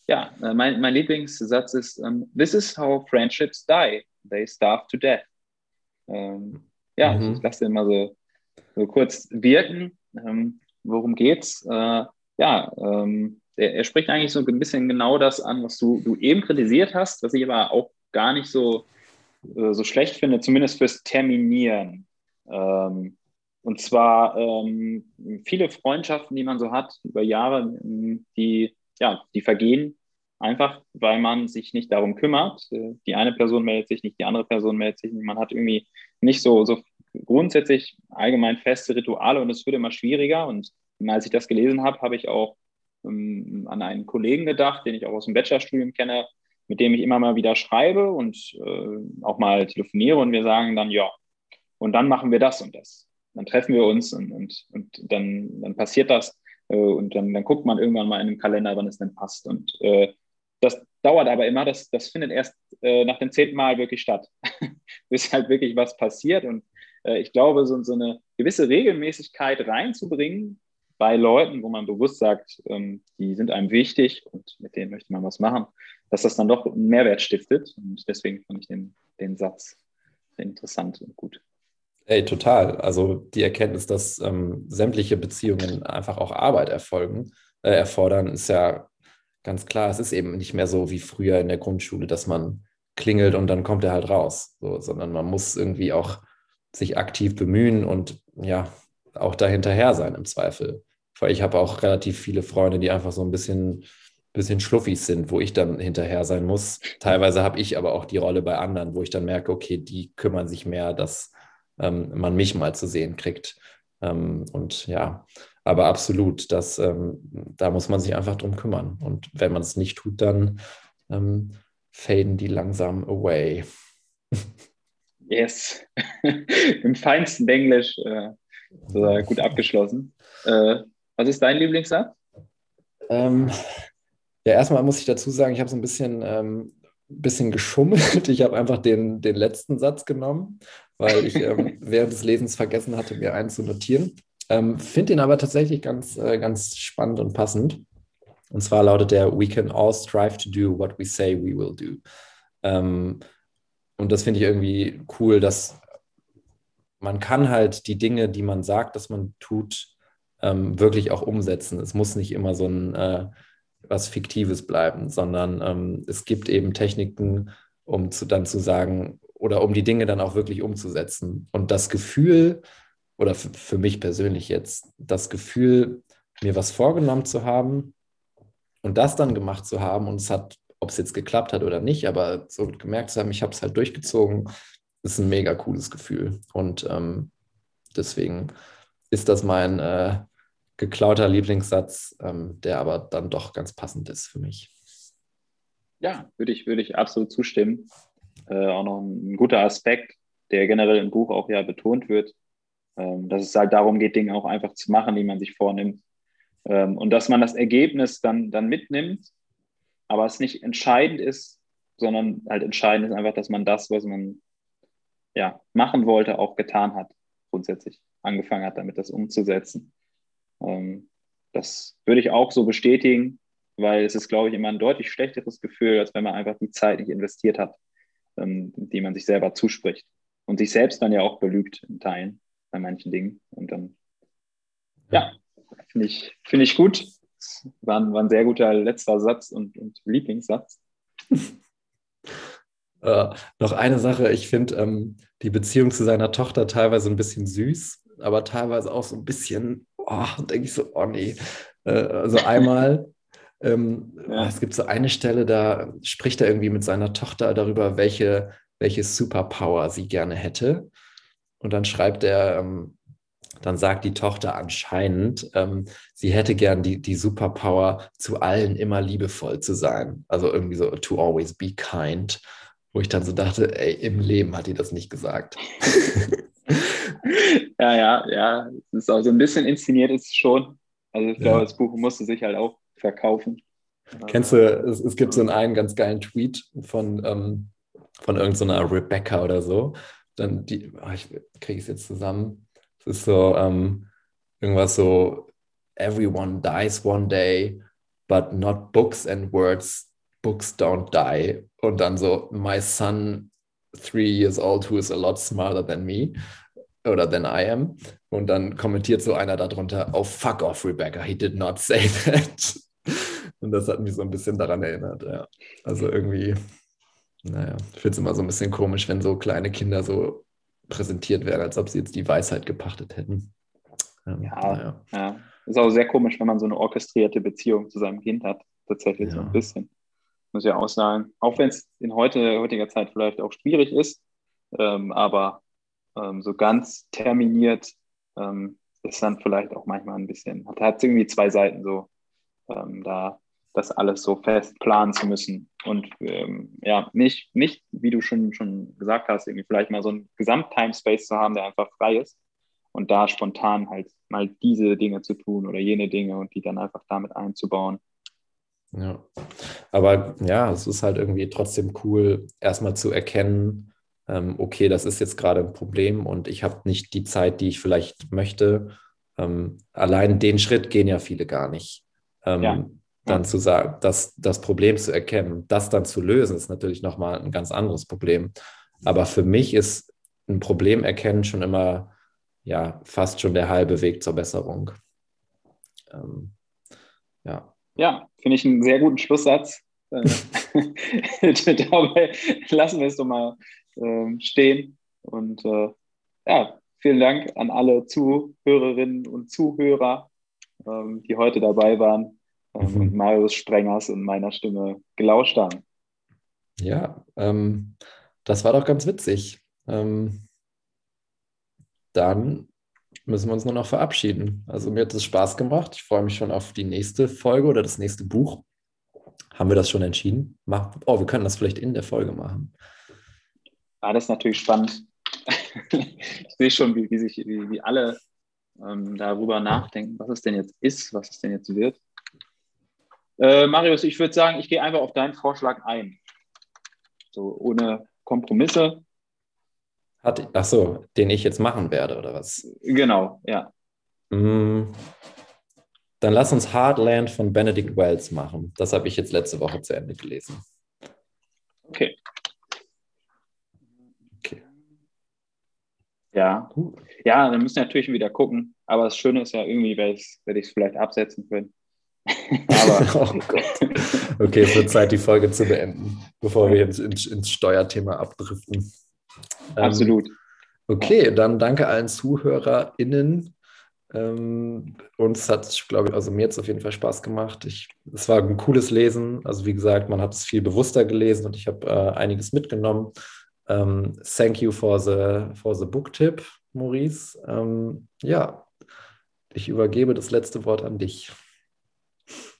Ja, äh, mein, mein Lieblingssatz ist: um, This is how friendships die. They starve to death. Ähm, ja, mhm. ich lasse den mal so, so kurz wirken. Ähm, worum geht's? Äh, ja, ähm, er, er, spricht eigentlich so ein bisschen genau das an, was du, du eben kritisiert hast, was ich aber auch gar nicht so äh, so schlecht finde, zumindest fürs Terminieren. Ähm, und zwar ähm, viele Freundschaften, die man so hat über Jahre, die, ja, die vergehen einfach, weil man sich nicht darum kümmert. Äh, die eine Person meldet sich nicht, die andere Person meldet sich nicht. Man hat irgendwie nicht so, so grundsätzlich allgemein feste Rituale und es wird immer schwieriger. Und als ich das gelesen habe, habe ich auch ähm, an einen Kollegen gedacht, den ich auch aus dem Bachelorstudium kenne, mit dem ich immer mal wieder schreibe und äh, auch mal telefoniere und wir sagen dann, ja, und dann machen wir das und das dann treffen wir uns und, und, und dann, dann passiert das. Äh, und dann, dann guckt man irgendwann mal in den Kalender, wann es denn passt. Und äh, das dauert aber immer, das, das findet erst äh, nach dem zehnten Mal wirklich statt, bis halt wirklich was passiert. Und äh, ich glaube, so, so eine gewisse Regelmäßigkeit reinzubringen bei Leuten, wo man bewusst sagt, ähm, die sind einem wichtig und mit denen möchte man was machen, dass das dann doch einen Mehrwert stiftet. Und deswegen fand ich den, den Satz interessant und gut. Ey, total. Also die Erkenntnis, dass ähm, sämtliche Beziehungen einfach auch Arbeit erfolgen, äh, erfordern, ist ja ganz klar. Es ist eben nicht mehr so wie früher in der Grundschule, dass man klingelt und dann kommt er halt raus, so, sondern man muss irgendwie auch sich aktiv bemühen und ja, auch dahinterher sein im Zweifel. Weil ich habe auch relativ viele Freunde, die einfach so ein bisschen, bisschen schluffig sind, wo ich dann hinterher sein muss. Teilweise habe ich aber auch die Rolle bei anderen, wo ich dann merke, okay, die kümmern sich mehr, dass ähm, man mich mal zu sehen kriegt. Ähm, und ja, aber absolut, das, ähm, da muss man sich einfach drum kümmern. Und wenn man es nicht tut, dann ähm, faden die langsam away. Yes, im feinsten Englisch äh, so gut abgeschlossen. Äh, was ist dein Lieblingssatz? Ähm, ja, erstmal muss ich dazu sagen, ich habe so ein bisschen, ähm, bisschen geschummelt. Ich habe einfach den, den letzten Satz genommen weil ich ähm, während des Lesens vergessen hatte, mir einen zu notieren. Ähm, Finde ihn aber tatsächlich ganz, äh, ganz spannend und passend. Und zwar lautet der, We can all strive to do what we say we will do. Ähm, und das finde ich irgendwie cool, dass man kann halt die Dinge, die man sagt, dass man tut, ähm, wirklich auch umsetzen. Es muss nicht immer so ein äh, was Fiktives bleiben, sondern ähm, es gibt eben Techniken, um zu, dann zu sagen, oder um die Dinge dann auch wirklich umzusetzen. Und das Gefühl, oder für mich persönlich jetzt, das Gefühl, mir was vorgenommen zu haben und das dann gemacht zu haben und es hat, ob es jetzt geklappt hat oder nicht, aber so gemerkt zu haben, ich habe es halt durchgezogen, ist ein mega cooles Gefühl. Und ähm, deswegen ist das mein äh, geklauter Lieblingssatz, ähm, der aber dann doch ganz passend ist für mich. Ja, würde ich, würde ich absolut zustimmen äh, auch noch ein, ein, guter Aspekt, der generell im Buch auch ja betont wird, ähm, dass es halt darum geht, Dinge auch einfach zu machen, die man sich vornimmt. Ähm, und dass man das Ergebnis dann, dann mitnimmt, aber es nicht entscheidend ist, sondern halt entscheidend ist einfach, dass man das, was man ja, machen wollte, auch getan hat, grundsätzlich angefangen hat, damit das umzusetzen. Ähm, das würde ich auch so bestätigen, weil es ist, glaube ich, immer ein deutlich schlechteres Gefühl, als wenn man einfach die Zeit nicht investiert hat ähm, die man sich selber zuspricht. Und sich selbst dann ja auch belügt in Teilen bei manchen Dingen. Und dann, ja, finde ich, find ich gut. War ein, war ein sehr guter letzter Satz und, und Lieblingssatz. äh, noch eine Sache, ich finde ähm, die Beziehung zu seiner Tochter teilweise ein bisschen süß, aber teilweise auch so ein bisschen, oh, denke ich so, oh nee. Äh, also einmal ähm, ja. Es gibt so eine Stelle, da spricht er irgendwie mit seiner Tochter darüber, welche, welche Superpower sie gerne hätte. Und dann schreibt er, ähm, dann sagt die Tochter anscheinend, ähm, sie hätte gern die, die Superpower, zu allen immer liebevoll zu sein. Also irgendwie so, to always be kind. Wo ich dann so dachte, ey, im Leben hat die das nicht gesagt. ja, ja, ja. Es ist auch so ein bisschen inszeniert, ist es schon. Also ich glaube, ja. das Buch musste sich halt auch verkaufen. Kennst du, es, es gibt so einen, einen ganz geilen Tweet von, ähm, von irgendeiner so Rebecca oder so. Dann die, oh, ich kriege es jetzt zusammen. Es ist so ähm, irgendwas so, everyone dies one day, but not books and words. Books don't die. Und dann so, my son, three years old, who is a lot smarter than me oder than I am. Und dann kommentiert so einer darunter, oh fuck off, Rebecca, he did not say that. Und das hat mich so ein bisschen daran erinnert, ja. Also irgendwie, naja, ich finde es immer so ein bisschen komisch, wenn so kleine Kinder so präsentiert werden, als ob sie jetzt die Weisheit gepachtet hätten. Ähm, ja, naja. ja, ist auch sehr komisch, wenn man so eine orchestrierte Beziehung zu seinem Kind hat. Tatsächlich ja. so ein bisschen. Muss ich auch sagen. Auch wenn es in heute, heutiger Zeit vielleicht auch schwierig ist, ähm, aber ähm, so ganz terminiert ähm, ist dann vielleicht auch manchmal ein bisschen, hat, hat irgendwie zwei Seiten so, ähm, da das alles so fest planen zu müssen und ähm, ja, nicht, nicht, wie du schon, schon gesagt hast, irgendwie vielleicht mal so einen Gesamt-Timespace zu haben, der einfach frei ist und da spontan halt mal diese Dinge zu tun oder jene Dinge und die dann einfach damit einzubauen. Ja, aber ja, es ist halt irgendwie trotzdem cool, erstmal zu erkennen, ähm, okay, das ist jetzt gerade ein Problem und ich habe nicht die Zeit, die ich vielleicht möchte. Ähm, allein den Schritt gehen ja viele gar nicht. Ähm, ja. Dann zu sagen, dass das Problem zu erkennen, das dann zu lösen, ist natürlich nochmal ein ganz anderes Problem. Aber für mich ist ein Problem erkennen schon immer ja fast schon der halbe Weg zur Besserung. Ähm, ja. Ja, finde ich einen sehr guten Schlusssatz. Äh, Dabei lassen wir es doch mal äh, stehen. Und äh, ja, vielen Dank an alle Zuhörerinnen und Zuhörer, ähm, die heute dabei waren ähm, mhm. und Marius Sprengers in meiner Stimme gelauscht haben. Ja, ähm, das war doch ganz witzig. Ähm, dann müssen wir uns nur noch verabschieden. Also mir hat es Spaß gemacht. Ich freue mich schon auf die nächste Folge oder das nächste Buch. Haben wir das schon entschieden? Oh, wir können das vielleicht in der Folge machen. Ja, das ist natürlich spannend. ich sehe schon, wie, wie sich, wie, wie alle ähm, darüber nachdenken, was es denn jetzt ist, was es denn jetzt wird. Äh, Marius, ich würde sagen, ich gehe einfach auf deinen Vorschlag ein. So ohne Kompromisse. Hat, ach so, den ich jetzt machen werde, oder was? Genau, ja. Mm, dann lass uns Heartland von Benedict Wells machen. Das habe ich jetzt letzte Woche zu Ende gelesen. Okay. Okay. Ja. Ja, dann müssen wir natürlich wieder gucken. Aber das Schöne ist ja irgendwie, werde ich es vielleicht absetzen können. Aber oh Gott. Okay, es wird Zeit, die Folge zu beenden, bevor wir jetzt ins, ins Steuerthema abdriften. Absolut. Ähm, okay, dann danke allen ZuhörerInnen. Ähm, uns hat, glaube ich, also mir jetzt auf jeden Fall Spaß gemacht. Ich, es war ein cooles Lesen. Also wie gesagt, man hat es viel bewusster gelesen und ich habe äh, einiges mitgenommen. Ähm, thank you for the, for the book tip, Maurice. Ähm, ja, ich übergebe das letzte Wort an dich.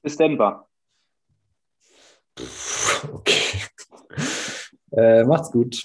Bis Denver. Okay. Äh, macht's gut.